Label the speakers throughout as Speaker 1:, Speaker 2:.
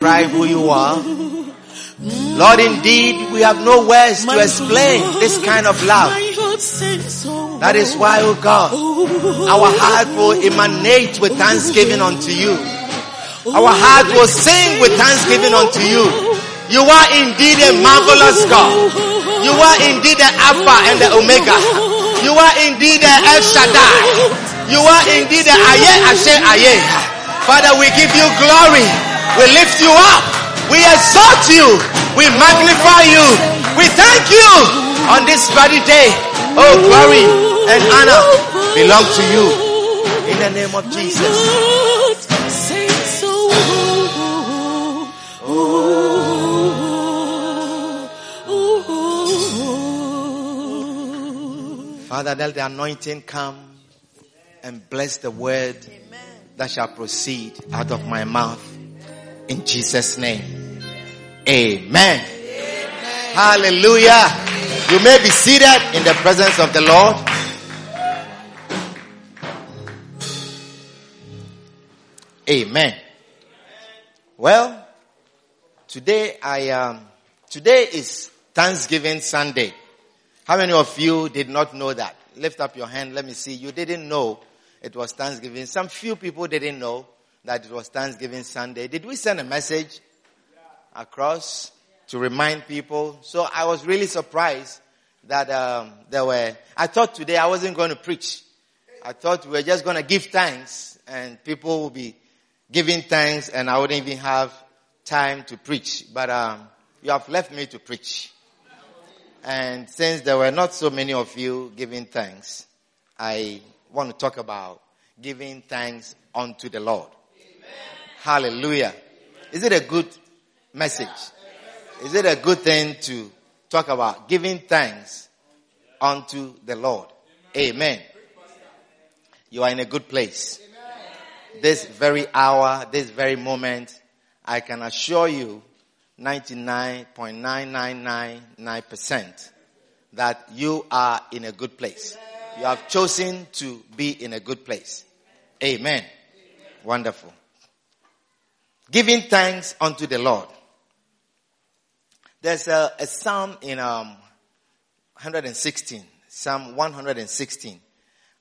Speaker 1: describe who you are. Lord, indeed, we have no words to explain this kind of love. That is why, oh God, our heart will emanate with thanksgiving unto you. Our heart will sing with thanksgiving unto you. You are indeed a marvelous God. You are indeed the Alpha and the Omega. You are indeed the El Shaddai. You are indeed the Aye Ashe Aye. Father, we give you glory. We lift you up. We exalt you. We magnify you. We thank you on this very day. Oh, glory and honor belong to you. In the name of Jesus. Father, let the anointing come and bless the word that shall proceed out of my mouth. In Jesus' name. Amen. Hallelujah. You may be seated in the presence of the Lord. Amen. Well, today I um today is Thanksgiving Sunday. How many of you did not know that? Lift up your hand. Let me see. You didn't know it was Thanksgiving. Some few people didn't know that it was Thanksgiving Sunday. Did we send a message across to remind people? So I was really surprised that um, there were. I thought today I wasn't going to preach. I thought we were just going to give thanks and people will be giving thanks and I wouldn't even have time to preach. But um, you have left me to preach. And since there were not so many of you giving thanks, I want to talk about giving thanks unto the Lord. Hallelujah. Is it a good message? Is it a good thing to talk about giving thanks unto the Lord? Amen. You are in a good place. This very hour, this very moment, I can assure you 99.9999% that you are in a good place. You have chosen to be in a good place. Amen. Wonderful. Giving thanks unto the Lord. There's a, a psalm in um, 116, Psalm 116.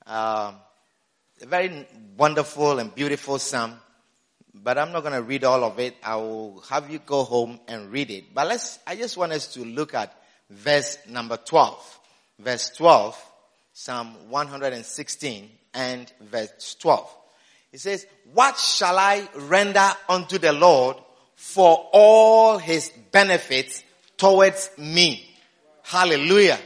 Speaker 1: Um, a very wonderful and beautiful psalm but I'm not going to read all of it. I will have you go home and read it. But let's, I just want us to look at verse number 12. Verse 12, Psalm 116 and verse 12. It says, what shall I render unto the Lord for all his benefits towards me? Hallelujah.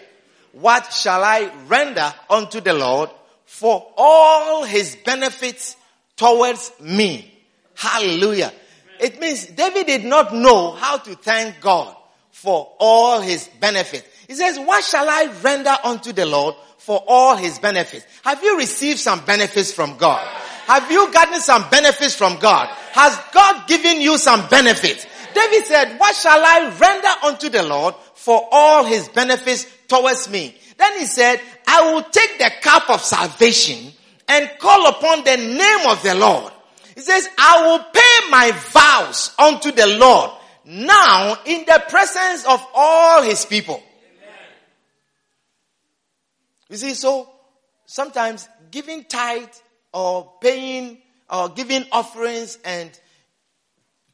Speaker 1: What shall I render unto the Lord for all his benefits towards me? Hallelujah. It means David did not know how to thank God for all his benefits. He says, what shall I render unto the Lord for all his benefits? Have you received some benefits from God? Have you gotten some benefits from God? Has God given you some benefits? David said, what shall I render unto the Lord for all his benefits towards me? Then he said, I will take the cup of salvation and call upon the name of the Lord. He says, I will pay my vows unto the Lord now in the presence of all his people. Amen. You see, so sometimes giving tithe or paying or giving offerings and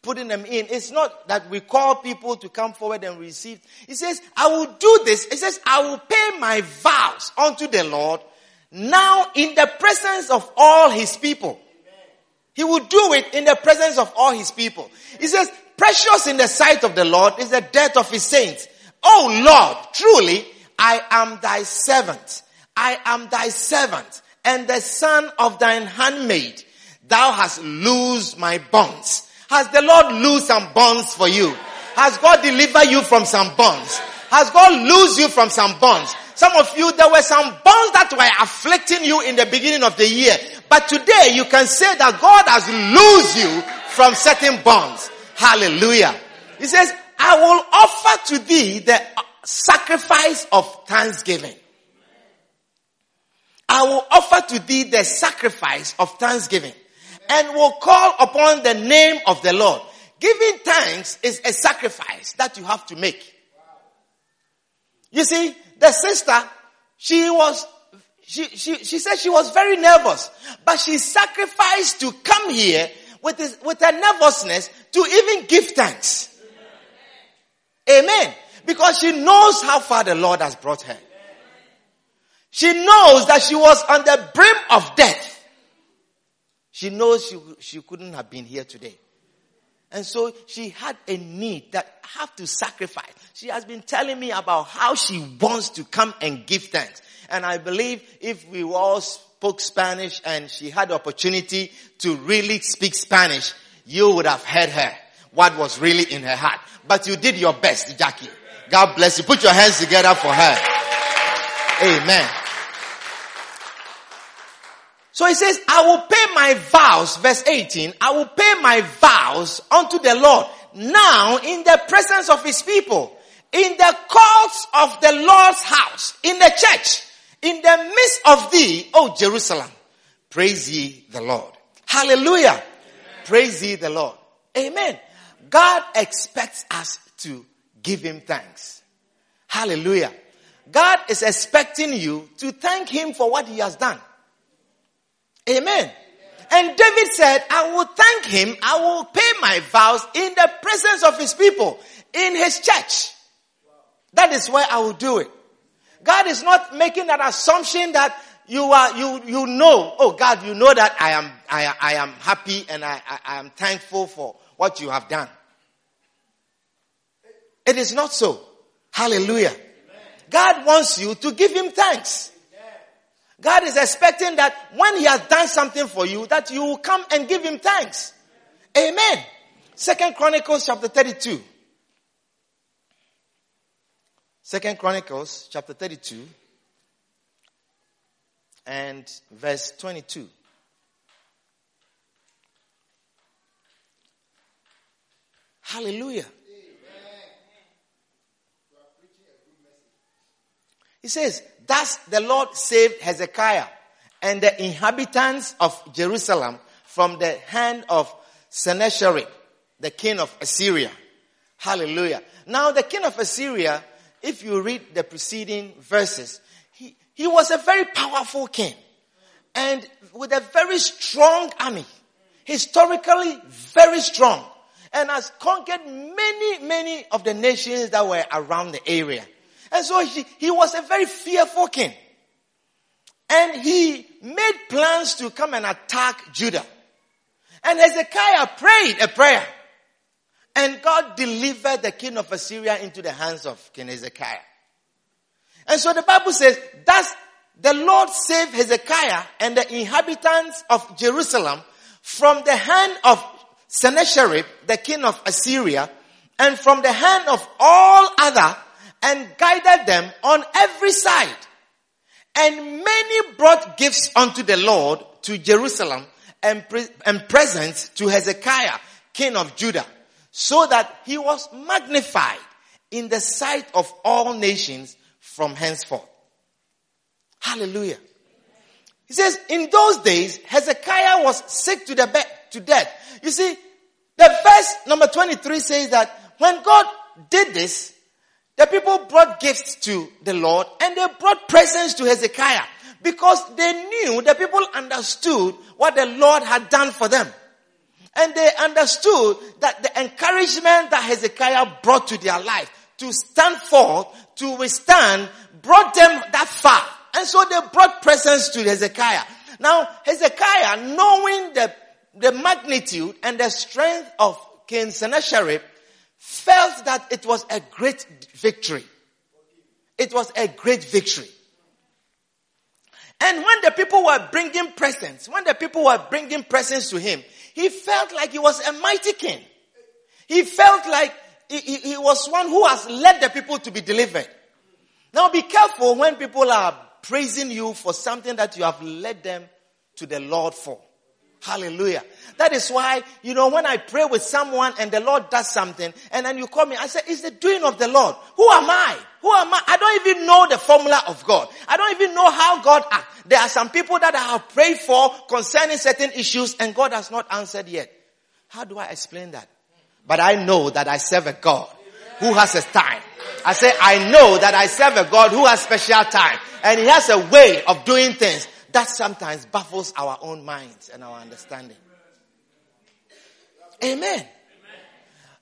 Speaker 1: putting them in. It's not that we call people to come forward and receive. He says, I will do this. He says, I will pay my vows unto the Lord now in the presence of all his people. He will do it in the presence of all his people. He says, precious in the sight of the Lord is the death of his saints. Oh Lord, truly, I am thy servant. I am thy servant and the son of thine handmaid. Thou hast loosed my bonds. Has the Lord loosed some bonds for you? Has God delivered you from some bonds? Has God loosed you from some bonds? Some of you, there were some bonds that were afflicting you in the beginning of the year. But today you can say that God has loosed you from certain bonds. Hallelujah. He says, I will offer to thee the sacrifice of thanksgiving. I will offer to thee the sacrifice of thanksgiving and will call upon the name of the Lord. Giving thanks is a sacrifice that you have to make. You see, the sister, she was, she, she, she said she was very nervous, but she sacrificed to come here with, with her nervousness to even give thanks. Amen. Because she knows how far the Lord has brought her. She knows that she was on the brim of death. She knows she, she couldn't have been here today. And so she had a need that have to sacrifice. She has been telling me about how she wants to come and give thanks. And I believe if we all spoke Spanish and she had the opportunity to really speak Spanish, you would have heard her, what was really in her heart. But you did your best, Jackie. God bless you. Put your hands together for her. Amen. So he says, I will pay my vows, verse 18, I will pay my vows unto the Lord now in the presence of his people, in the courts of the Lord's house, in the church, in the midst of thee, O Jerusalem. Praise ye the Lord. Hallelujah. Amen. Praise ye the Lord. Amen. God expects us to give him thanks. Hallelujah. God is expecting you to thank him for what he has done. Amen. And David said, I will thank him, I will pay my vows in the presence of his people, in his church. That is where I will do it. God is not making that assumption that you are, you, you know, oh God, you know that I am, I, I am happy and I, I, I am thankful for what you have done. It is not so. Hallelujah. God wants you to give him thanks. God is expecting that when he has done something for you, that you will come and give him thanks. Amen. Second Chronicles chapter 32. Second Chronicles chapter 32 and verse 22. Hallelujah. He says, Thus the Lord saved Hezekiah and the inhabitants of Jerusalem from the hand of Sennacherib, the king of Assyria. Hallelujah. Now the king of Assyria, if you read the preceding verses, he, he was a very powerful king and with a very strong army. Historically very strong and has conquered many, many of the nations that were around the area. And so he, he was a very fearful king. And he made plans to come and attack Judah. And Hezekiah prayed a prayer. And God delivered the king of Assyria into the hands of King Hezekiah. And so the Bible says, thus the Lord saved Hezekiah and the inhabitants of Jerusalem from the hand of Sennacherib, the king of Assyria, and from the hand of all other and guided them on every side. And many brought gifts unto the Lord to Jerusalem and, pre- and presents to Hezekiah, king of Judah, so that he was magnified in the sight of all nations from henceforth. Hallelujah. He says, in those days, Hezekiah was sick to the bed, to death. You see, the verse number 23 says that when God did this, the people brought gifts to the Lord and they brought presents to Hezekiah because they knew the people understood what the Lord had done for them. And they understood that the encouragement that Hezekiah brought to their life to stand forth, to withstand, brought them that far. And so they brought presents to Hezekiah. Now, Hezekiah, knowing the, the magnitude and the strength of King Sennacherib, felt that it was a great victory. It was a great victory. And when the people were bringing presents, when the people were bringing presents to him, he felt like he was a mighty king. He felt like he, he, he was one who has led the people to be delivered. Now be careful when people are praising you for something that you have led them to the Lord for. Hallelujah. That is why, you know, when I pray with someone and the Lord does something and then you call me, I say, it's the doing of the Lord. Who am I? Who am I? I don't even know the formula of God. I don't even know how God acts. There are some people that I have prayed for concerning certain issues and God has not answered yet. How do I explain that? But I know that I serve a God who has a time. I say, I know that I serve a God who has special time. And he has a way of doing things that sometimes baffles our own minds and our understanding. Amen.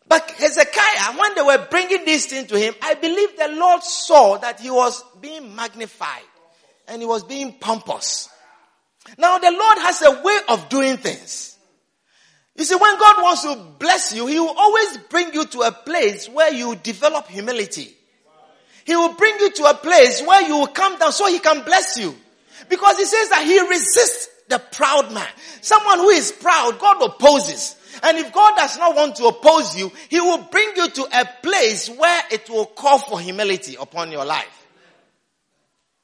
Speaker 1: But Hezekiah, when they were bringing these things to him, I believe the Lord saw that he was being magnified and he was being pompous. Now the Lord has a way of doing things. You see, when God wants to bless you, He will always bring you to a place where you develop humility. He will bring you to a place where you will come down so He can bless you. Because He says that He resists the proud man. Someone who is proud, God opposes. And if God does not want to oppose you, He will bring you to a place where it will call for humility upon your life.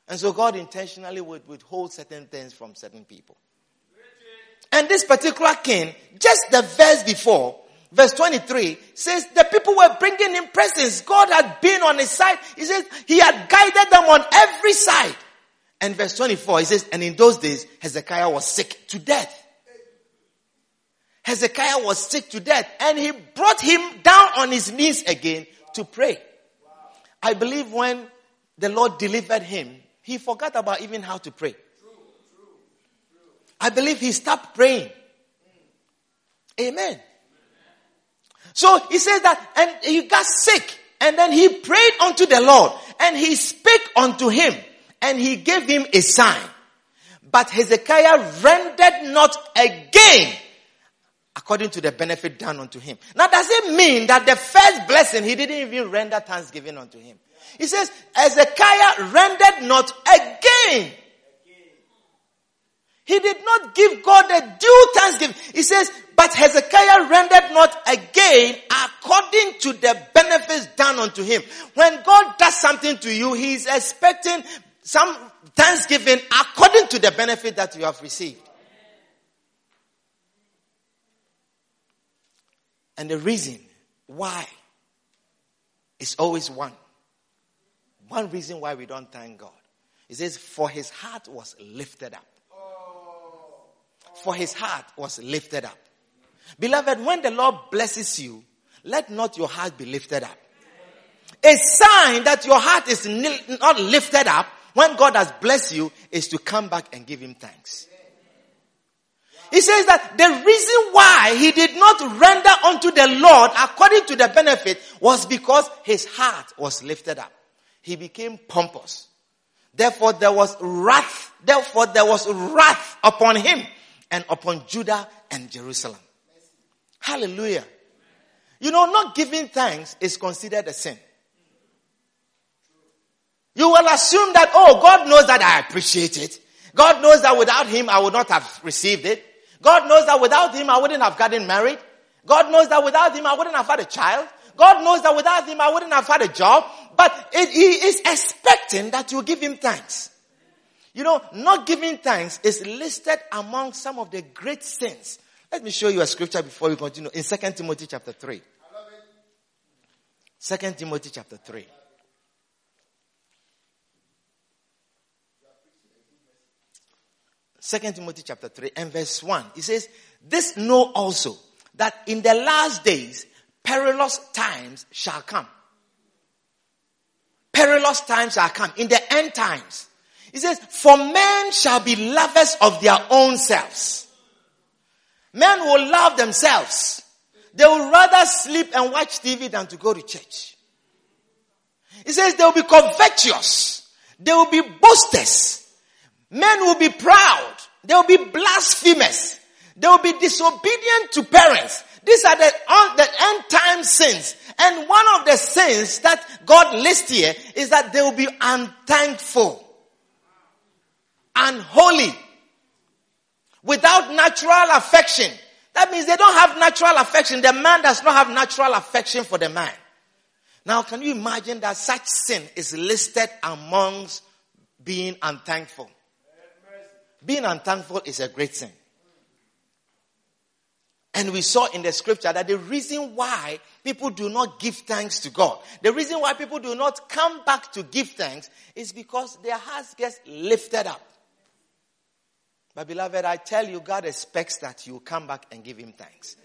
Speaker 1: And so God intentionally would withhold certain things from certain people. And this particular king, just the verse before, verse 23, says the people were bringing him presents. God had been on his side. He says he had guided them on every side. And verse 24, he says, and in those days, Hezekiah was sick to death. Hezekiah was sick to death and he brought him down on his knees again to pray. I believe when the Lord delivered him, he forgot about even how to pray. I believe he stopped praying. Amen. So he says that, and he got sick, and then he prayed unto the Lord, and he spake unto him, and he gave him a sign. But Hezekiah rendered not again according to the benefit done unto him. Now does it mean that the first blessing he didn't even render thanksgiving unto him? He says, Hezekiah rendered not again. He did not give God a due thanksgiving. He says, but Hezekiah rendered not again according to the benefits done unto him. When God does something to you, he is expecting some thanksgiving according to the benefit that you have received. And the reason why is always one. One reason why we don't thank God. He says, for his heart was lifted up. For his heart was lifted up. Beloved, when the Lord blesses you, let not your heart be lifted up. A sign that your heart is not lifted up when God has blessed you is to come back and give him thanks. He says that the reason why he did not render unto the Lord according to the benefit was because his heart was lifted up. He became pompous. Therefore there was wrath, therefore there was wrath upon him and upon Judah and Jerusalem. Hallelujah. You know, not giving thanks is considered a sin. You will assume that, oh, God knows that I appreciate it. God knows that without Him I would not have received it. God knows that without him I wouldn't have gotten married. God knows that without him I wouldn't have had a child. God knows that without him I wouldn't have had a job. But it, he is expecting that you give him thanks. You know, not giving thanks is listed among some of the great sins. Let me show you a scripture before we continue in 2 Timothy chapter 3. 2 Timothy chapter 3. Second Timothy chapter 3 and verse 1. He says, this know also that in the last days perilous times shall come. Perilous times shall come in the end times. He says, for men shall be lovers of their own selves. Men will love themselves. They will rather sleep and watch TV than to go to church. He says they will be covetous. They will be boasters. Men will be proud. They will be blasphemous. They will be disobedient to parents. These are the, uh, the end time sins. And one of the sins that God lists here is that they will be unthankful, unholy, without natural affection. That means they don't have natural affection. The man does not have natural affection for the man. Now, can you imagine that such sin is listed amongst being unthankful? Being unthankful is a great sin. And we saw in the scripture that the reason why people do not give thanks to God, the reason why people do not come back to give thanks is because their hearts get lifted up. But beloved, I tell you, God expects that you come back and give him thanks.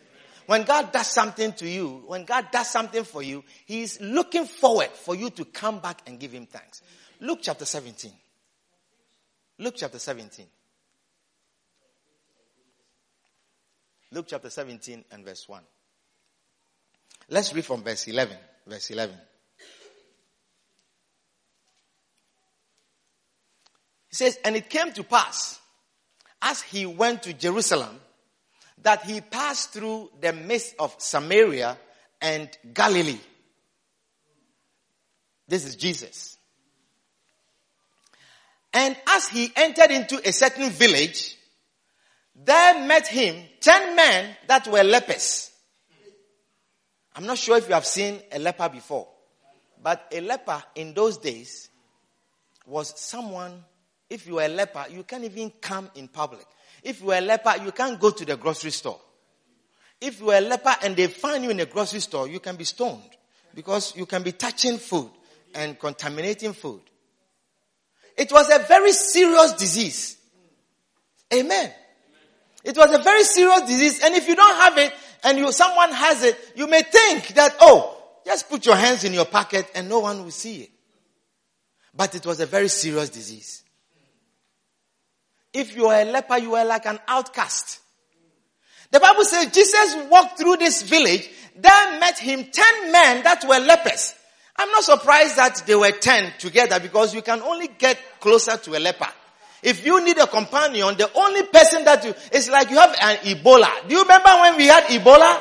Speaker 1: when God does something to you, when God does something for you, He's looking forward for you to come back and give Him thanks. Luke chapter 17. Luke chapter 17. Luke chapter 17 and verse 1. Let's read from verse 11. Verse 11. He says, And it came to pass, as he went to Jerusalem, that he passed through the midst of Samaria and Galilee. This is Jesus. And as he entered into a certain village, there met him ten men that were lepers. I'm not sure if you have seen a leper before, but a leper in those days was someone, if you were a leper, you can't even come in public. If you were a leper, you can't go to the grocery store. If you were a leper and they find you in a grocery store, you can be stoned because you can be touching food and contaminating food. It was a very serious disease. Amen. It was a very serious disease, and if you don't have it and you, someone has it, you may think that, oh, just put your hands in your pocket and no one will see it. But it was a very serious disease. If you are a leper, you are like an outcast. The Bible says Jesus walked through this village, there met him ten men that were lepers. I'm not surprised that they were ten together because you can only get closer to a leper. If you need a companion, the only person that you, it's like you have an Ebola. Do you remember when we had Ebola?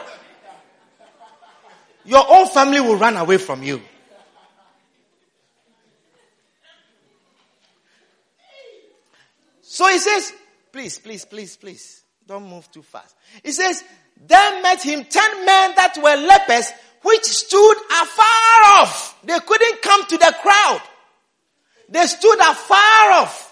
Speaker 1: Your own family will run away from you. So he says, please, please, please, please, don't move too fast. He says, then met him ten men that were lepers, which stood afar off. They couldn't come to the crowd. They stood afar off.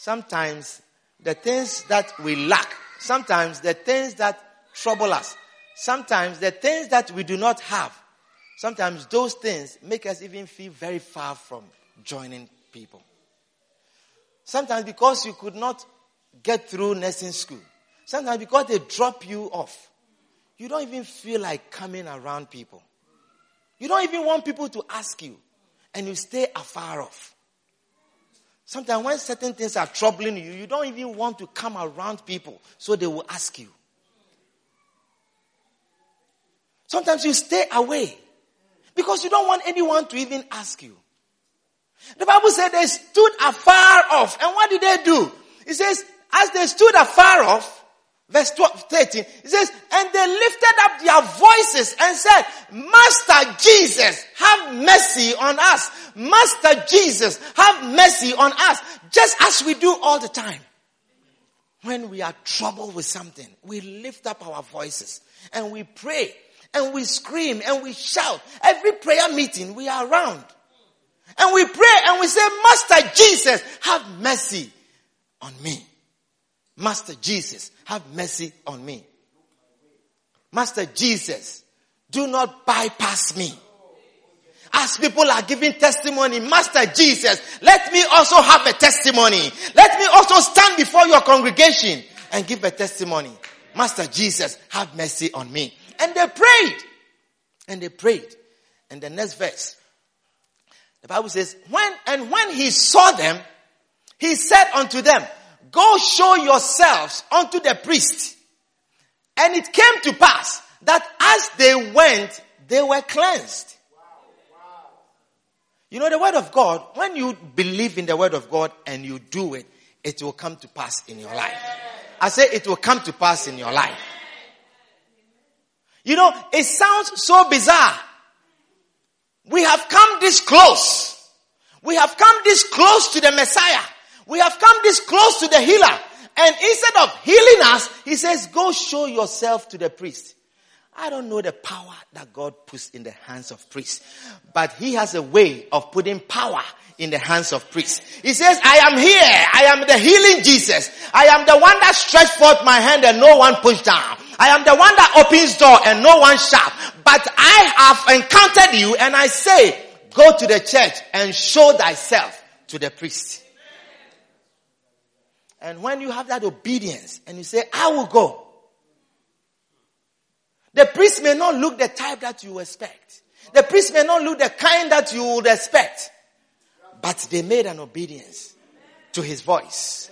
Speaker 1: Sometimes the things that we lack, sometimes the things that trouble us, sometimes the things that we do not have, sometimes those things make us even feel very far from joining people. Sometimes because you could not get through nursing school, sometimes because they drop you off, you don't even feel like coming around people. You don't even want people to ask you, and you stay afar off. Sometimes when certain things are troubling you, you don't even want to come around people, so they will ask you. Sometimes you stay away because you don't want anyone to even ask you. The Bible said they stood afar off. And what did they do? It says, as they stood afar off, Verse 12, 13, it says, and they lifted up their voices and said, Master Jesus, have mercy on us. Master Jesus, have mercy on us. Just as we do all the time. When we are troubled with something, we lift up our voices and we pray and we scream and we shout. Every prayer meeting we are around. And we pray and we say, Master Jesus, have mercy on me. Master Jesus, have mercy on me. Master Jesus, do not bypass me. As people are giving testimony, Master Jesus, let me also have a testimony. Let me also stand before your congregation and give a testimony. Master Jesus, have mercy on me. And they prayed. And they prayed. And the next verse, the Bible says, when, and when he saw them, he said unto them, Go show yourselves unto the priest. And it came to pass that as they went, they were cleansed. You know, the word of God, when you believe in the word of God and you do it, it will come to pass in your life. I say it will come to pass in your life. You know, it sounds so bizarre. We have come this close. We have come this close to the Messiah. We have come this close to the healer. And instead of healing us, he says, go show yourself to the priest. I don't know the power that God puts in the hands of priests, but he has a way of putting power in the hands of priests. He says, I am here. I am the healing Jesus. I am the one that stretched forth my hand and no one pushed down. I am the one that opens door and no one shut. But I have encountered you and I say, go to the church and show thyself to the priest. And when you have that obedience and you say, I will go, The priest may not look the type that you expect. The priest may not look the kind that you would expect. But they made an obedience to his voice.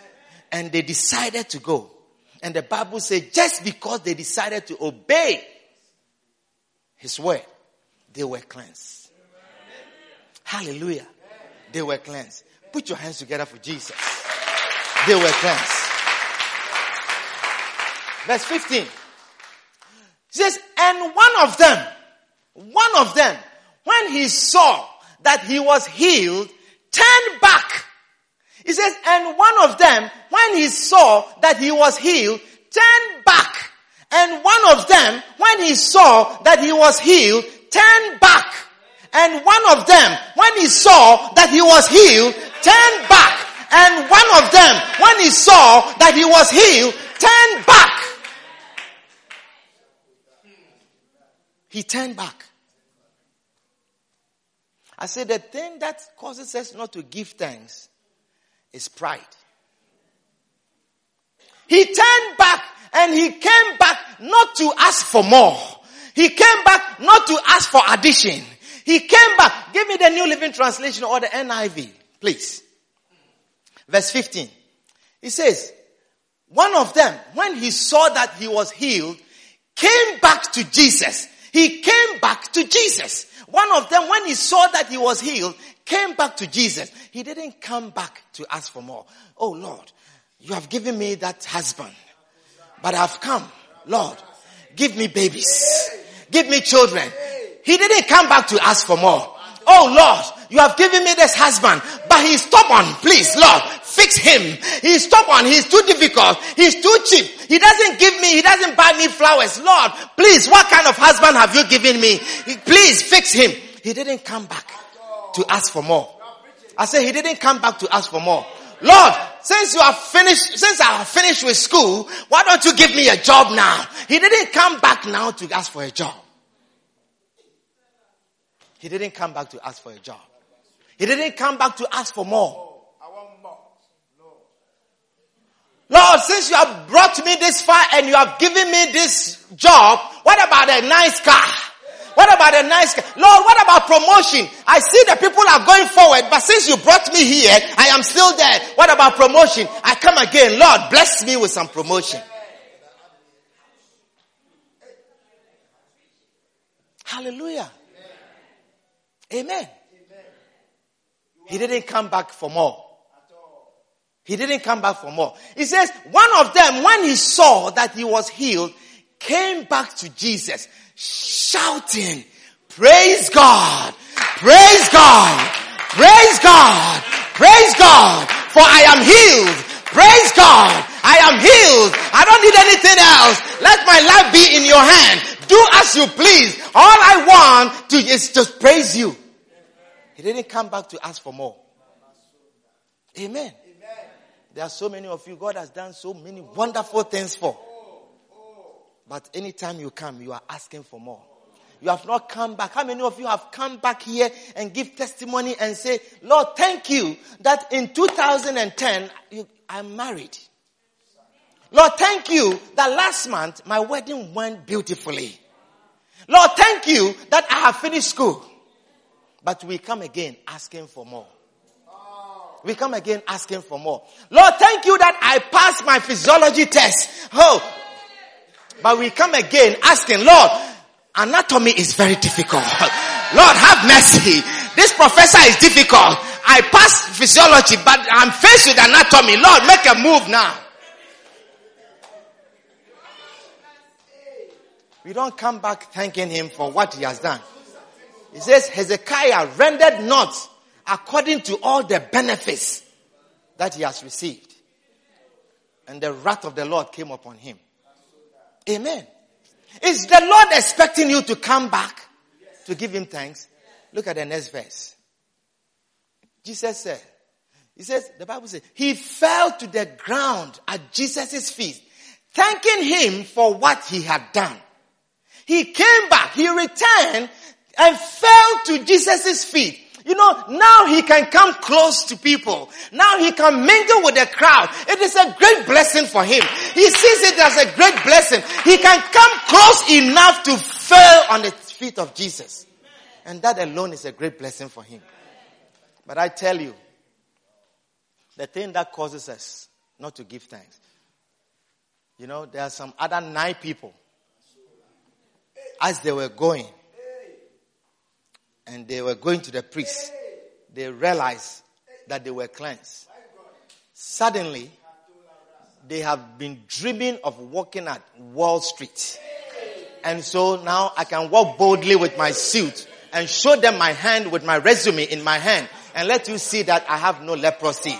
Speaker 1: And they decided to go. And the Bible says just because they decided to obey his word, they were cleansed. Hallelujah. They were cleansed. Put your hands together for Jesus. They were cleansed. Verse 15 says, and one of them, one of them, when he saw that he was healed, turned back. He says, and one of them, when he saw that he was healed, turned back. And one of them, when he saw that he was healed, turned back. And one of them, when he saw that he was healed, turned back. And one of them, when he saw that he was healed, turned back. He turned back. I said the thing that causes us not to give thanks is pride. He turned back and he came back not to ask for more. He came back not to ask for addition. He came back. Give me the New Living Translation or the NIV, please. Verse 15. He says, one of them, when he saw that he was healed, came back to Jesus he came back to Jesus. One of them, when he saw that he was healed, came back to Jesus. He didn't come back to ask for more. Oh Lord, you have given me that husband, but I've come, Lord, give me babies, give me children. He didn't come back to ask for more. Oh Lord, you have given me this husband, but he's stubborn. Please, Lord, fix him. He's stubborn. He's too difficult. He's too cheap. He doesn't give me, he doesn't buy me flowers. Lord, please, what kind of husband have you given me? Please fix him. He didn't come back to ask for more. I said he didn't come back to ask for more. Lord, since you are finished, since I have finished with school, why don't you give me a job now? He didn't come back now to ask for a job. He didn't come back to ask for a job. He didn't come back to ask for more. Lord, since you have brought me this far and you have given me this job, what about a nice car? What about a nice car? Lord, what about promotion? I see the people are going forward, but since you brought me here, I am still there. What about promotion? I come again. Lord, bless me with some promotion. Hallelujah. Amen. He didn't come back for more. He didn't come back for more. He says, one of them, when he saw that he was healed, came back to Jesus, shouting, praise God, praise God, praise God, praise God, for I am healed. Praise God, I am healed. I don't need anything else. Let my life be in your hand. Do as you please. All I want to is just praise you. He didn't come back to ask for more. Amen. There are so many of you, God has done so many wonderful things for. But anytime you come, you are asking for more. You have not come back. How many of you have come back here and give testimony and say, Lord, thank you that in 2010, you, I'm married. Lord, thank you that last month my wedding went beautifully. Lord, thank you that I have finished school. But we come again asking for more. We come again asking for more. Lord, thank you that I passed my physiology test. Oh, but we come again asking, Lord, anatomy is very difficult. Lord, have mercy. This professor is difficult. I passed physiology, but I'm faced with anatomy. Lord, make a move now. We don't come back thanking him for what he has done. He says Hezekiah rendered not according to all the benefits that he has received. And the wrath of the Lord came upon him. Amen. Is the Lord expecting you to come back to give him thanks? Look at the next verse. Jesus said, he says, the Bible says, he fell to the ground at Jesus' feet, thanking him for what he had done. He came back, he returned and fell to Jesus' feet. You know, now he can come close to people. Now he can mingle with the crowd. It is a great blessing for him. He sees it as a great blessing. He can come close enough to fall on the feet of Jesus. And that alone is a great blessing for him. But I tell you, the thing that causes us not to give thanks. You know, there are some other nine people as they were going and they were going to the priest, they realized that they were cleansed. Suddenly, they have been dreaming of walking at Wall Street. And so now I can walk boldly with my suit and show them my hand with my resume in my hand and let you see that I have no leprosy.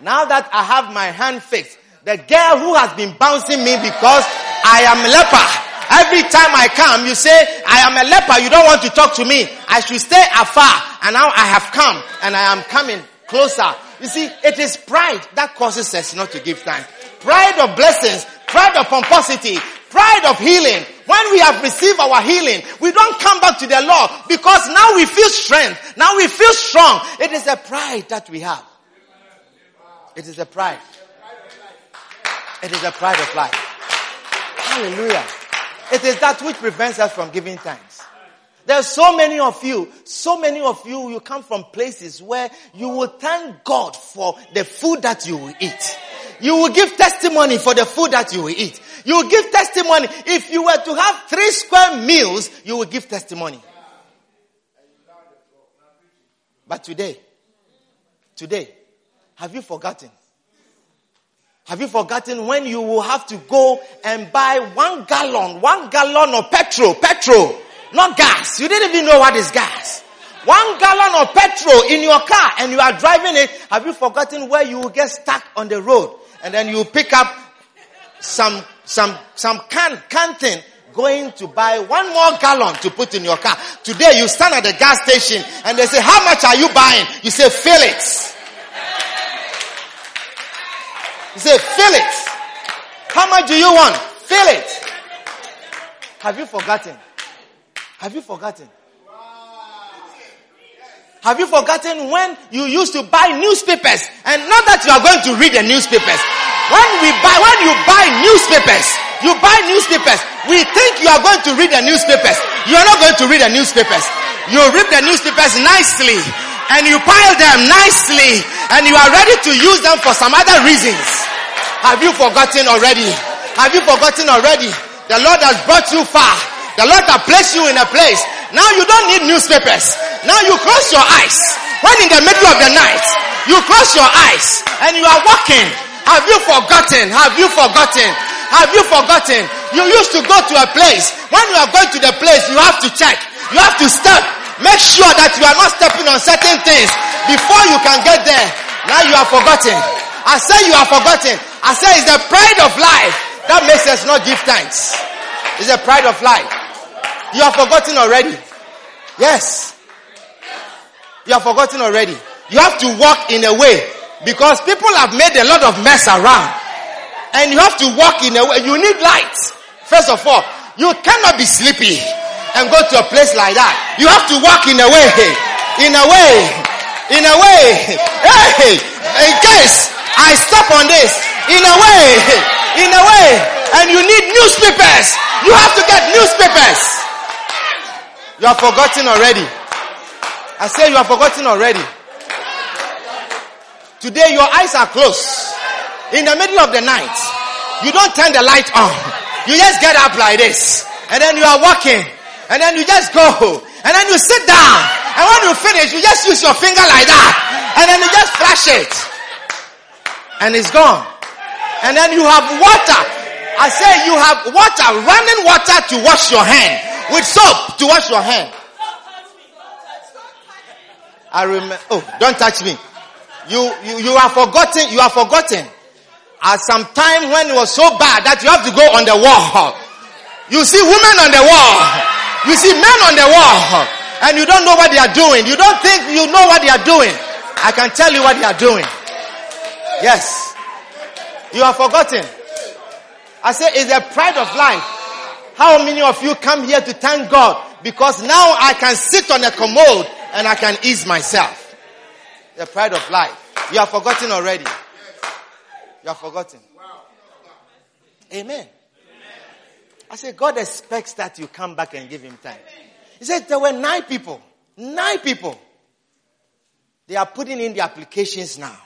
Speaker 1: Now that I have my hand fixed, the girl who has been bouncing me because I am leper Every time I come, you say, I am a leper. You don't want to talk to me. I should stay afar. And now I have come and I am coming closer. You see, it is pride that causes us not to give thanks. Pride of blessings, pride of pomposity, pride of healing. When we have received our healing, we don't come back to the Lord because now we feel strength. Now we feel strong. It is a pride that we have. It is a pride. It is a pride of life. Hallelujah. It is that which prevents us from giving thanks. There are so many of you, so many of you, you come from places where you will thank God for the food that you will eat. You will give testimony for the food that you will eat. You will give testimony. If you were to have three square meals, you will give testimony. But today, today, have you forgotten have you forgotten when you will have to go and buy one gallon, one gallon of petrol, petrol, not gas. You didn't even know what is gas. One gallon of petrol in your car and you are driving it. Have you forgotten where you will get stuck on the road and then you pick up some, some, some can, can thing going to buy one more gallon to put in your car. Today you stand at the gas station and they say, how much are you buying? You say, fill it. He said, fill it. How much do you want? Fill it. Have you forgotten? Have you forgotten? Have you forgotten when you used to buy newspapers and not that you are going to read the newspapers. When we buy, when you buy newspapers, you buy newspapers, we think you are going to read the newspapers. You are not going to read the newspapers. You read the newspapers nicely and you pile them nicely and you are ready to use them for some other reasons. Have you forgotten already? Have you forgotten already? The Lord has brought you far. The Lord has placed you in a place. Now you don't need newspapers. Now you close your eyes. When in the middle of the night, you close your eyes and you are walking. Have you forgotten? Have you forgotten? Have you forgotten? You used to go to a place. When you are going to the place, you have to check. You have to step. Make sure that you are not stepping on certain things before you can get there. Now you are forgotten. I say you are forgotten. I say it's the pride of life that makes us not give thanks. It's the pride of life. You have forgotten already. Yes. You have forgotten already. You have to walk in a way because people have made a lot of mess around. And you have to walk in a way. You need light. First of all, you cannot be sleepy and go to a place like that. You have to walk in a way, in a way, in a way. Hey, in case I step on this, in a way, in a way, and you need newspapers. You have to get newspapers. You are forgotten already. I say you are forgotten already. Today your eyes are closed. In the middle of the night, you don't turn the light on. You just get up like this. And then you are walking and then you just go, and then you sit down, and when you finish, you just use your finger like that, and then you just flash it, and it's gone. And then you have water. I say you have water, running water to wash your hand, with soap to wash your hand. I remember, oh, don't touch me. You, you, you are forgotten, you are forgotten. At some time when it was so bad that you have to go on the wall. You see women on the wall. You see men on the wall and you don't know what they are doing. You don't think you know what they are doing. I can tell you what they are doing. Yes. You are forgotten. I say it's the pride of life. How many of you come here to thank God because now I can sit on a commode and I can ease myself. The pride of life. You have forgotten already. You have forgotten. Amen. I said, God expects that you come back and give him time. He said, there were nine people. Nine people. They are putting in the applications now.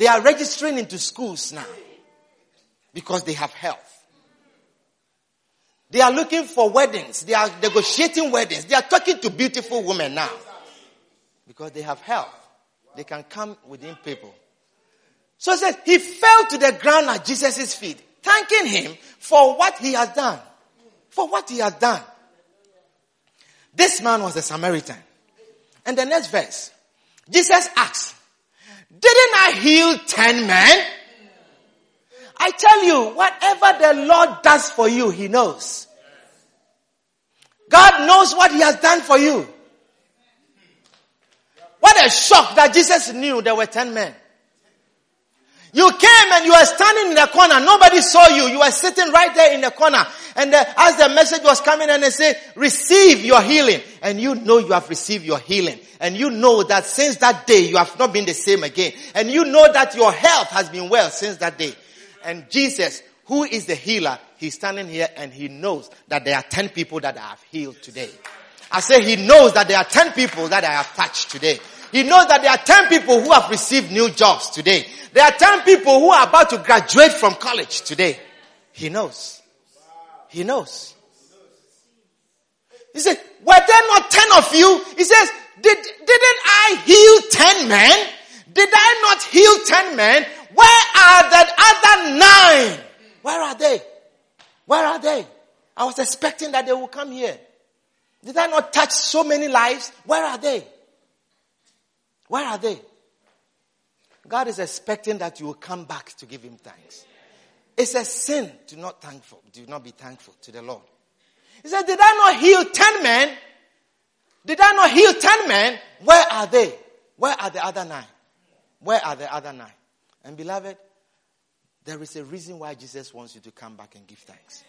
Speaker 1: They are registering into schools now because they have health. They are looking for weddings. They are negotiating weddings. They are talking to beautiful women now because they have health. They can come within people. So says he fell to the ground at Jesus' feet, thanking him for what he has done. For what he has done. This man was a Samaritan. And the next verse, Jesus asks, didn't I heal ten men? I tell you, whatever the Lord does for you, He knows. God knows what He has done for you. What a shock that Jesus knew there were ten men. You came and you were standing in the corner. Nobody saw you. You were sitting right there in the corner. And the, as the message was coming and they said, receive your healing. And you know you have received your healing. And you know that since that day you have not been the same again. And you know that your health has been well since that day. And Jesus, who is the healer, he's standing here and he knows that there are 10 people that I have healed today. I say he knows that there are 10 people that I have touched today. He knows that there are 10 people who have received new jobs today. There are 10 people who are about to graduate from college today. He knows. He knows. He said, were there not 10 of you? He says, Did, didn't I heal 10 men? Did I not heal 10 men? Where are the other nine? Where are they? Where are they? I was expecting that they would come here. Did I not touch so many lives? Where are they? Where are they? God is expecting that you will come back to give him thanks. It's a sin to not thankful, to not be thankful to the Lord. He said, Did I not heal ten men? Did I not heal ten men? Where are they? Where are the other nine? Where are the other nine? And beloved, there is a reason why Jesus wants you to come back and give thanks.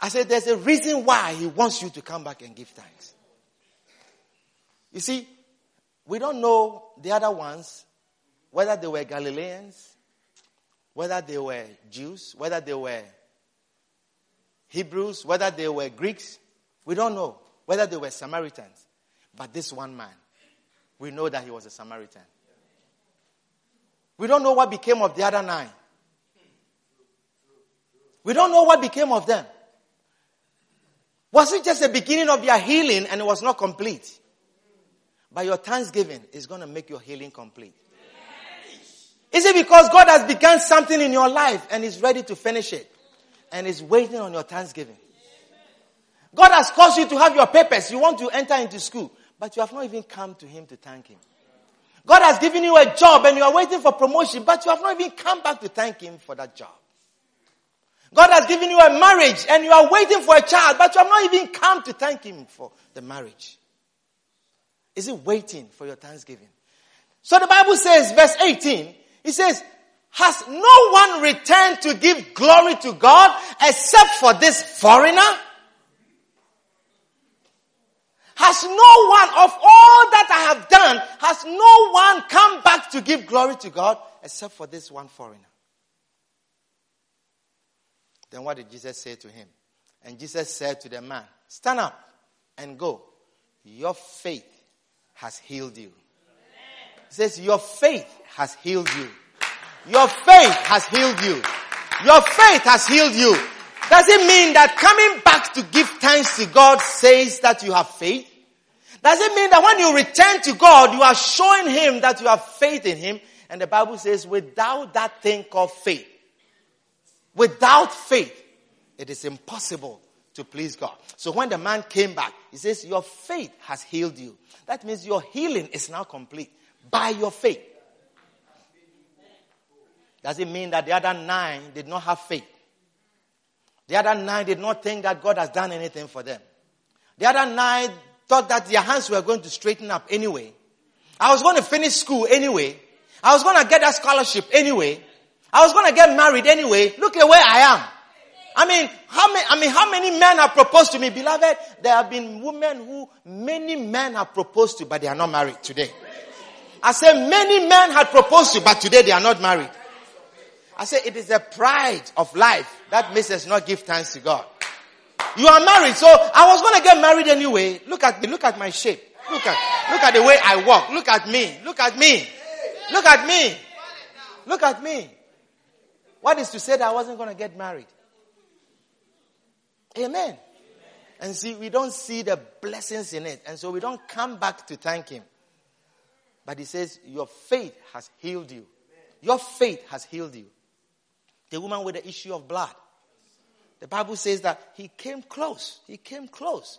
Speaker 1: I said, there's a reason why he wants you to come back and give thanks. You see, we don't know the other ones, whether they were Galileans, whether they were Jews, whether they were Hebrews, whether they were Greeks. We don't know whether they were Samaritans. But this one man, we know that he was a Samaritan. We don't know what became of the other nine. We don't know what became of them. Was it just the beginning of your healing and it was not complete? But your thanksgiving is going to make your healing complete. Is it because God has begun something in your life and is ready to finish it and is waiting on your thanksgiving? God has caused you to have your papers. You want to enter into school, but you have not even come to Him to thank Him. God has given you a job and you are waiting for promotion, but you have not even come back to thank Him for that job. God has given you a marriage and you are waiting for a child, but you have not even come to thank Him for the marriage. Is it waiting for your thanksgiving? So the Bible says, verse 18, it says, has no one returned to give glory to God except for this foreigner? Has no one of all that I have done, has no one come back to give glory to God except for this one foreigner? Then what did Jesus say to him? And Jesus said to the man, Stand up and go. Your faith has healed you. He says, Your faith has healed you. Your faith has healed you. Your faith has healed you. Does it mean that coming back to give thanks to God says that you have faith? Does it mean that when you return to God, you are showing Him that you have faith in Him? And the Bible says, without that thing called faith, without faith, it is impossible to please God. So when the man came back, he says, your faith has healed you. That means your healing is now complete by your faith. Does it mean that the other nine did not have faith? The other nine did not think that God has done anything for them. The other nine thought that their hands were going to straighten up anyway. I was going to finish school anyway. I was going to get that scholarship anyway. I was going to get married anyway. Look at where I am. I mean, how many, I mean, how many men have proposed to me? Beloved, there have been women who many men have proposed to, but they are not married today. I say many men had proposed to, but today they are not married. I say it is the pride of life that makes us not give thanks to God. You are married, so I was going to get married anyway. Look at me, look at my shape. Look at, look at the way I walk. Look at me. Look at me. Look at me. Look at me. What is to say that I wasn't going to get married? Amen. And see, we don't see the blessings in it. And so we don't come back to thank Him. But He says, Your faith has healed you. Your faith has healed you. The woman with the issue of blood. The Bible says that he came close. He came close.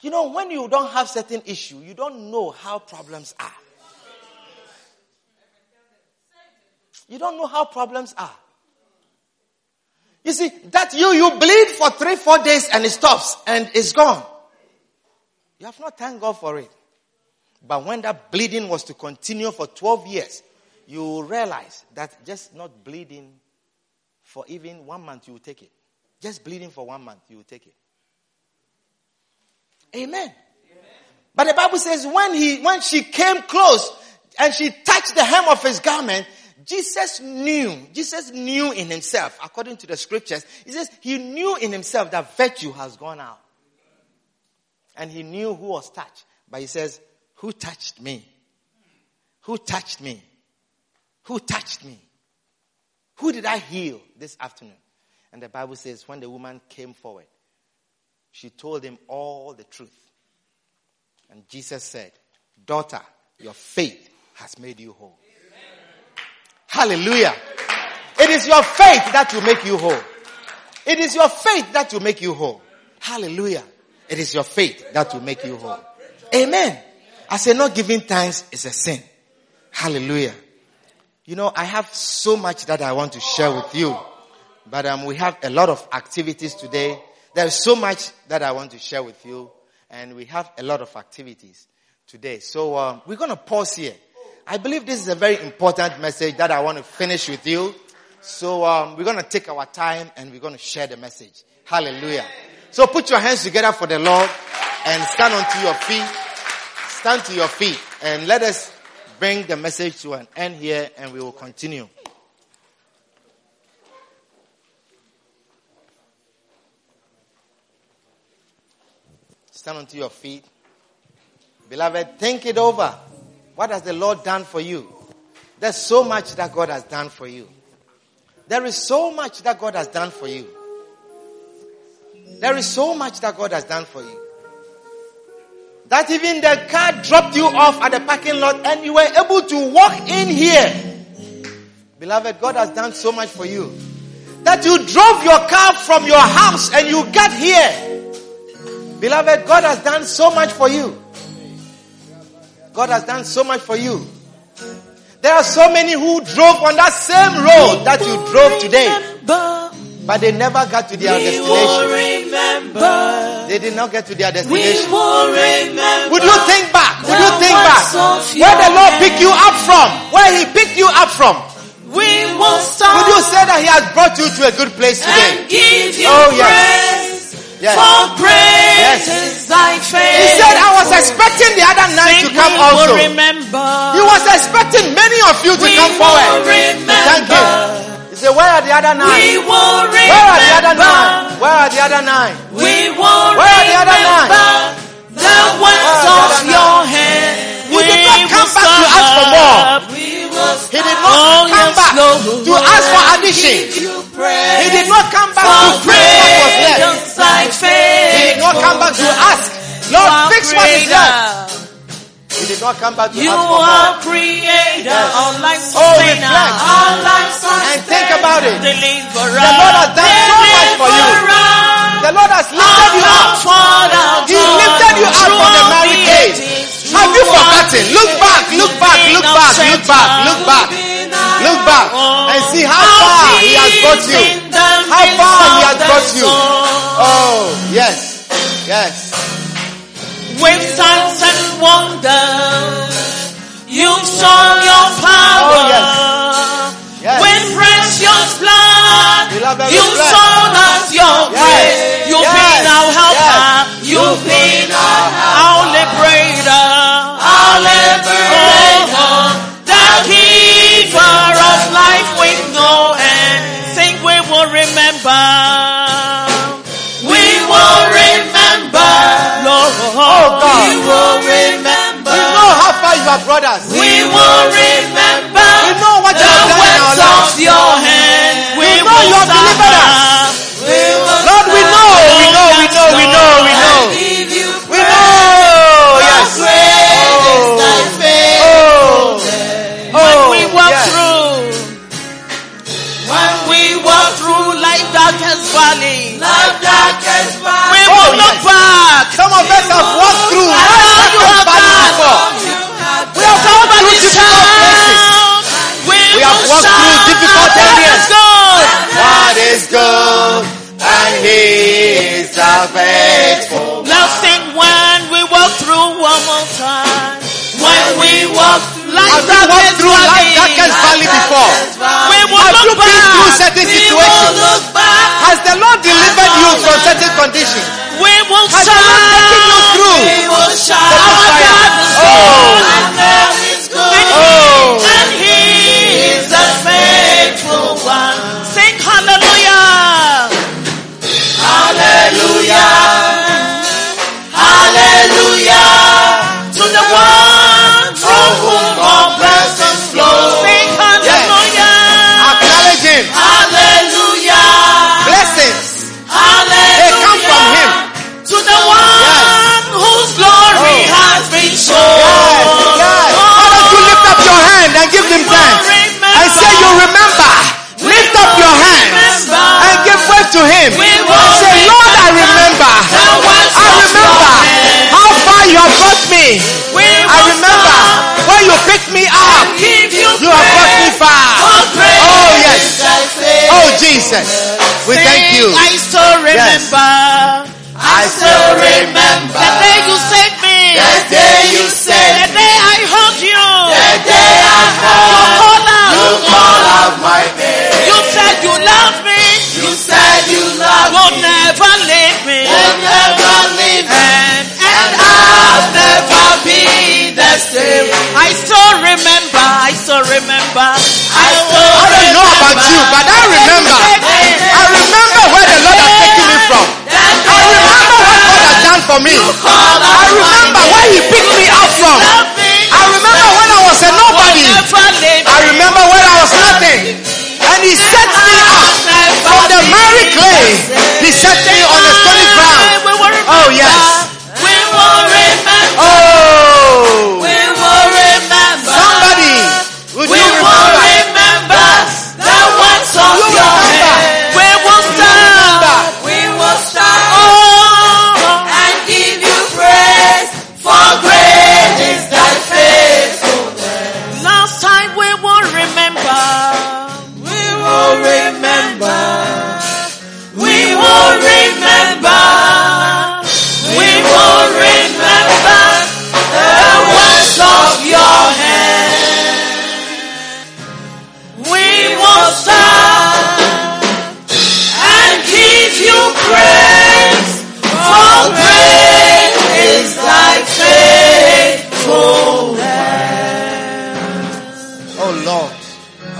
Speaker 1: You know, when you don't have certain issue, you don't know how problems are. You don't know how problems are. You see, that you, you bleed for three, four days and it stops and it's gone. You have not thanked God for it. But when that bleeding was to continue for 12 years, you realize that just not bleeding for even one month, you will take it. Just bleeding for one month, you will take it. Amen. Amen. But the Bible says when he, when she came close and she touched the hem of his garment, Jesus knew, Jesus knew in himself, according to the scriptures, he says he knew in himself that virtue has gone out. And he knew who was touched. But he says, who touched me? Who touched me? Who touched me? Who did I heal this afternoon? And the Bible says, when the woman came forward, she told him all the truth. And Jesus said, Daughter, your faith has made you whole. Hallelujah. It is your faith that will make you whole. It is your faith that will make you whole. Hallelujah. It is your faith that will make you whole. Amen. I say not giving thanks is a sin. Hallelujah. You know, I have so much that I want to share with you, but um, we have a lot of activities today. There is so much that I want to share with you, and we have a lot of activities today. So um, we're going to pause here. I believe this is a very important message that I want to finish with you. So um, we're going to take our time and we're going to share the message. Hallelujah. So put your hands together for the Lord and stand onto your feet. Stand to your feet and let us bring the message to an end here and we will continue. Stand onto your feet. Beloved, think it over. What has the Lord done for you? There's so much that God has done for you. There is so much that God has done for you. There is so much that God has done for you. That even the car dropped you off at the parking lot and you were able to walk in here. Beloved, God has done so much for you. That you drove your car from your house and you got here. Beloved, God has done so much for you. God has done so much for you. There are so many who drove on that same road that you drove today. But they never got to their destination. They did not get to their destination. Would you think back? Would you think back? Where the Lord picked you up from? Where He picked you up from? We will stop. Would you say that He has brought you to a good place today? oh yes. Yes. For praise yes. thy faith. He said, I was expecting the other nine to come also. Remember. He was expecting many of you to we come forward. Thank you. He said, where are the other nine? We will remember. Where are the other nine? Where are the other nine? We will Where are the other nine? The ones of your hand. He did not come back to ask for more. He did not come back to ask for addition. He did not come back to pray what was left. He did not come back to ask, Lord, fix what is left. He did not come back to you ask for more. You are creator, yes. all life sustainer, oh, all life sustainer. And think about it. Deliverer, the Lord has done so much for you. The Lord has lifted you up. He lifted you up from the married cave. Have you forgotten? Look back, look back, look back, look back, look back. Look back Look back and see how far he has got you. How far he has got you. Oh, yes. Yes. With signs and wonders, you've shown your power. Oh, yes. yes. With precious blood, you've
Speaker 2: shown us your grace. You've
Speaker 1: yes.
Speaker 2: been our helper. You've been our helper. our brothers. We will remember we
Speaker 1: know what you have done in our lives.
Speaker 2: Your hand. We,
Speaker 1: we know you have delivered us. for me. I remember where he picked me up from. I remember when I was a nobody. I remember when I was nothing. And he set me up from the miry clay. He set me on the stony ground. Oh yes.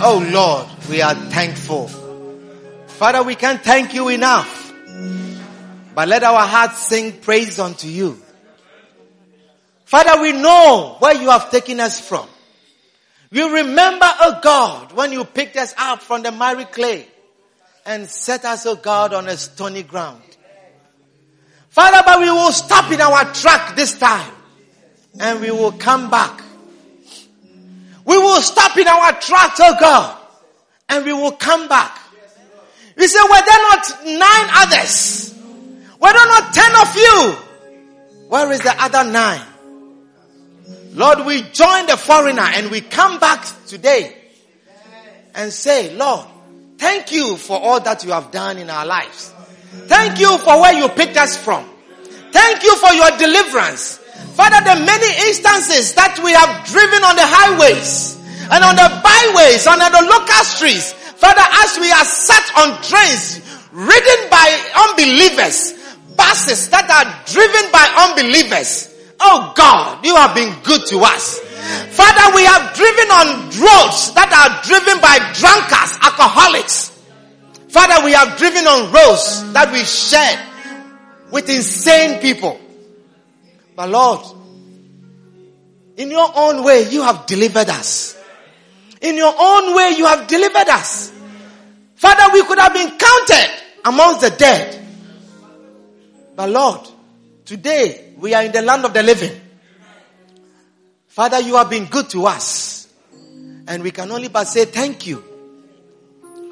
Speaker 1: Oh Lord, we are thankful. Father, we can't thank you enough, but let our hearts sing praise unto you. Father, we know where you have taken us from. We remember, oh God, when you picked us up from the miry clay and set us, oh God, on a stony ground. Father, but we will stop in our track this time and we will come back we will stop in our tracks, oh God, and we will come back. We say, were there not nine others? Were there not ten of you? Where is the other nine? Lord, we join the foreigner and we come back today and say, Lord, thank you for all that you have done in our lives. Thank you for where you picked us from. Thank you for your deliverance. Father, the many instances that we have driven on the highways and on the byways, and on the local streets, Father, as we are sat on trains ridden by unbelievers, buses that are driven by unbelievers. Oh God, you have been good to us. Father, we have driven on roads that are driven by drunkards, alcoholics. Father, we have driven on roads that we shared with insane people. But Lord, in your own way, you have delivered us. In your own way, you have delivered us. Father, we could have been counted amongst the dead. But Lord, today we are in the land of the living. Father, you have been good to us. And we can only but say thank you.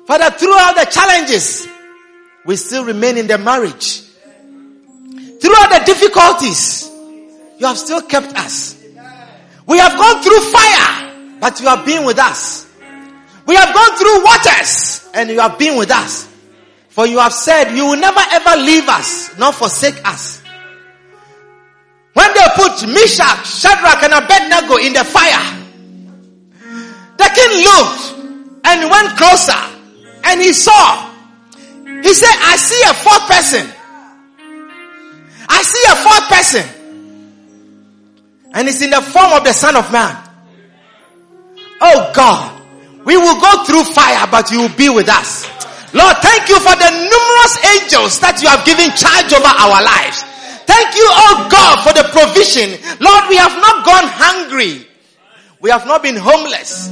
Speaker 1: Father, throughout the challenges, we still remain in the marriage. Throughout the difficulties, you have still kept us. We have gone through fire, but you have been with us. We have gone through waters, and you have been with us. For you have said you will never ever leave us, nor forsake us. When they put Meshach, Shadrach, and Abednego in the fire, the king looked and went closer and he saw. He said, I see a fourth person. I see a fourth person. And it's in the form of the Son of Man. Oh God, we will go through fire, but you will be with us. Lord, thank you for the numerous angels that you have given charge over our lives. Thank you, oh God, for the provision. Lord, we have not gone hungry. We have not been homeless.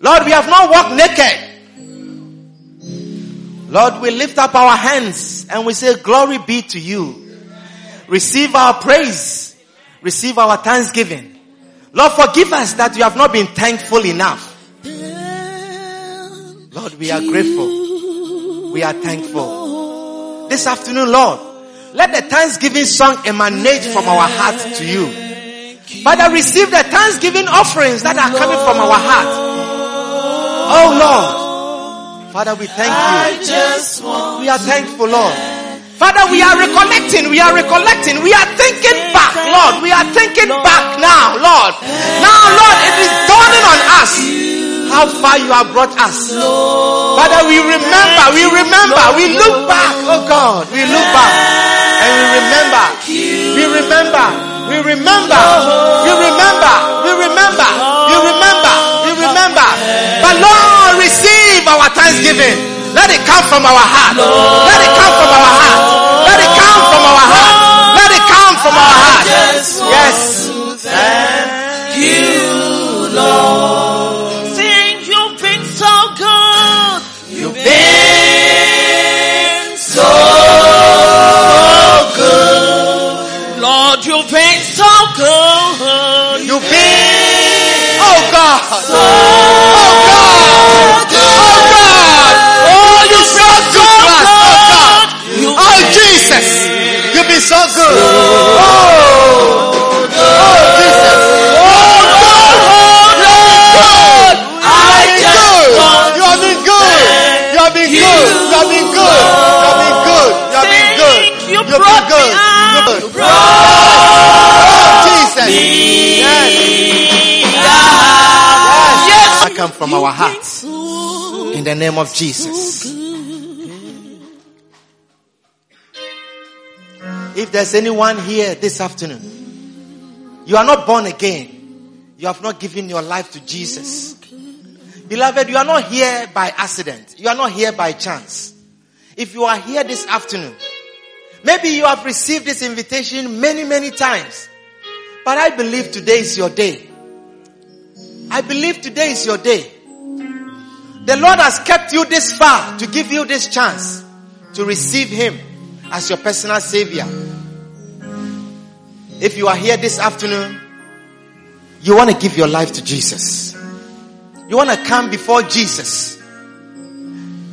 Speaker 1: Lord, we have not walked naked. Lord, we lift up our hands and we say, glory be to you. Receive our praise. Receive our thanksgiving. Lord, forgive us that we have not been thankful enough. Lord, we are grateful. We are thankful. This afternoon, Lord, let the thanksgiving song emanate from our heart to you. Father, receive the thanksgiving offerings that are coming from our heart. Oh Lord, Father, we thank you. We are thankful, Lord. Father, we are recollecting, we are recollecting, we are thinking back, Lord. We are thinking back now, Lord. Now, Lord, it is dawning on us how far you have brought us. Father, we remember, we remember, we look back, oh God, we look back and we remember, we remember, we remember, we remember, we remember, we remember, we remember. But Lord, receive receive our thanksgiving. Let it come from our heart. Let it come from our heart. Let it come from our heart. Let it come from our heart. Yes. From our hearts. In the name of Jesus. If there's anyone here this afternoon, you are not born again. You have not given your life to Jesus. Beloved, you are not here by accident. You are not here by chance. If you are here this afternoon, maybe you have received this invitation many, many times. But I believe today is your day. I believe today is your day. The Lord has kept you this far to give you this chance to receive Him as your personal savior. If you are here this afternoon, you want to give your life to Jesus. You want to come before Jesus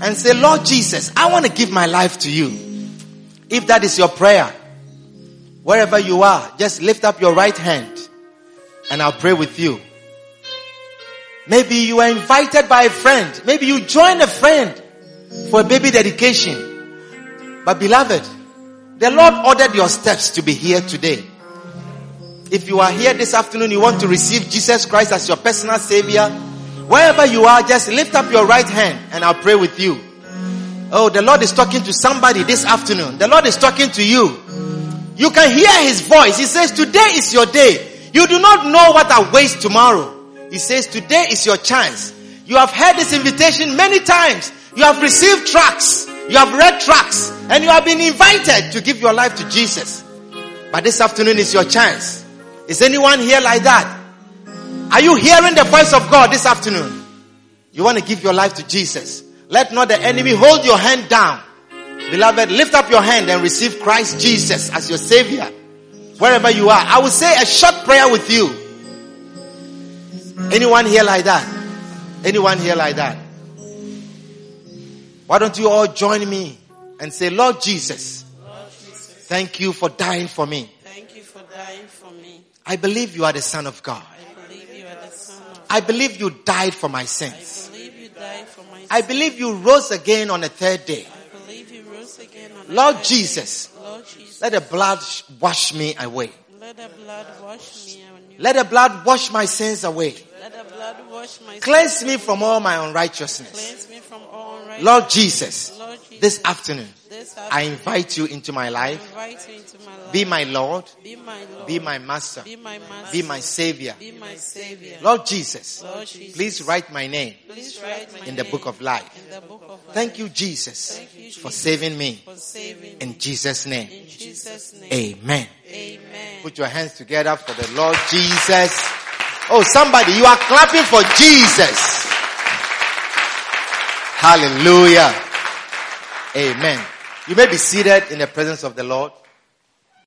Speaker 1: and say, Lord Jesus, I want to give my life to you. If that is your prayer, wherever you are, just lift up your right hand and I'll pray with you. Maybe you are invited by a friend. Maybe you join a friend for a baby dedication. But beloved, the Lord ordered your steps to be here today. If you are here this afternoon, you want to receive Jesus Christ as your personal savior, Wherever you are, just lift up your right hand and I'll pray with you. Oh, the Lord is talking to somebody this afternoon. The Lord is talking to you. You can hear his voice. He says, today is your day. You do not know what awaits tomorrow. He says, today is your chance. You have heard this invitation many times. You have received tracks. You have read tracks and you have been invited to give your life to Jesus. But this afternoon is your chance. Is anyone here like that? Are you hearing the voice of God this afternoon? You want to give your life to Jesus. Let not the enemy hold your hand down. Beloved, lift up your hand and receive Christ Jesus as your savior. Wherever you are. I will say a short prayer with you. Anyone here like that? Anyone here like that? Why don't you all join me and say, Lord Jesus, thank you for dying for me.
Speaker 3: Thank you for dying for me.
Speaker 1: I believe you are the son of God.
Speaker 3: I believe you are the son of
Speaker 1: I believe you died for my sins.
Speaker 3: I believe you died for my sins.
Speaker 1: I believe you rose again on the third day.
Speaker 3: I believe you rose again on the
Speaker 1: Lord
Speaker 3: third
Speaker 1: Jesus,
Speaker 3: day. Lord Jesus,
Speaker 1: let the blood wash me away.
Speaker 3: let the blood wash me anew.
Speaker 1: Let the blood wash my sins away.
Speaker 3: Let the blood wash my
Speaker 1: Cleanse me
Speaker 3: away.
Speaker 1: from all my unrighteousness.
Speaker 3: Cleanse me from.
Speaker 1: Lord Jesus,
Speaker 3: Lord Jesus,
Speaker 1: this afternoon,
Speaker 3: this
Speaker 1: I invite you into my life.
Speaker 3: into my life.
Speaker 1: Be my Lord.
Speaker 3: Be my Lord.
Speaker 1: Be my master.
Speaker 3: Be my master.
Speaker 1: Be my savior.
Speaker 3: Be my savior.
Speaker 1: Lord Jesus,
Speaker 3: Lord Jesus,
Speaker 1: please write my name
Speaker 3: please write my
Speaker 1: in the
Speaker 3: name
Speaker 1: book of life.
Speaker 3: in the book of life.
Speaker 1: Thank you, Jesus,
Speaker 3: Thank you,
Speaker 1: for saving me.
Speaker 3: for saving me.
Speaker 1: In Jesus' name.
Speaker 3: In Jesus' name.
Speaker 1: Amen.
Speaker 3: Amen.
Speaker 1: Put your hands together for the Lord Jesus. Oh, somebody, you are clapping for Jesus. Hallelujah. Amen. You may be seated in the presence of the Lord.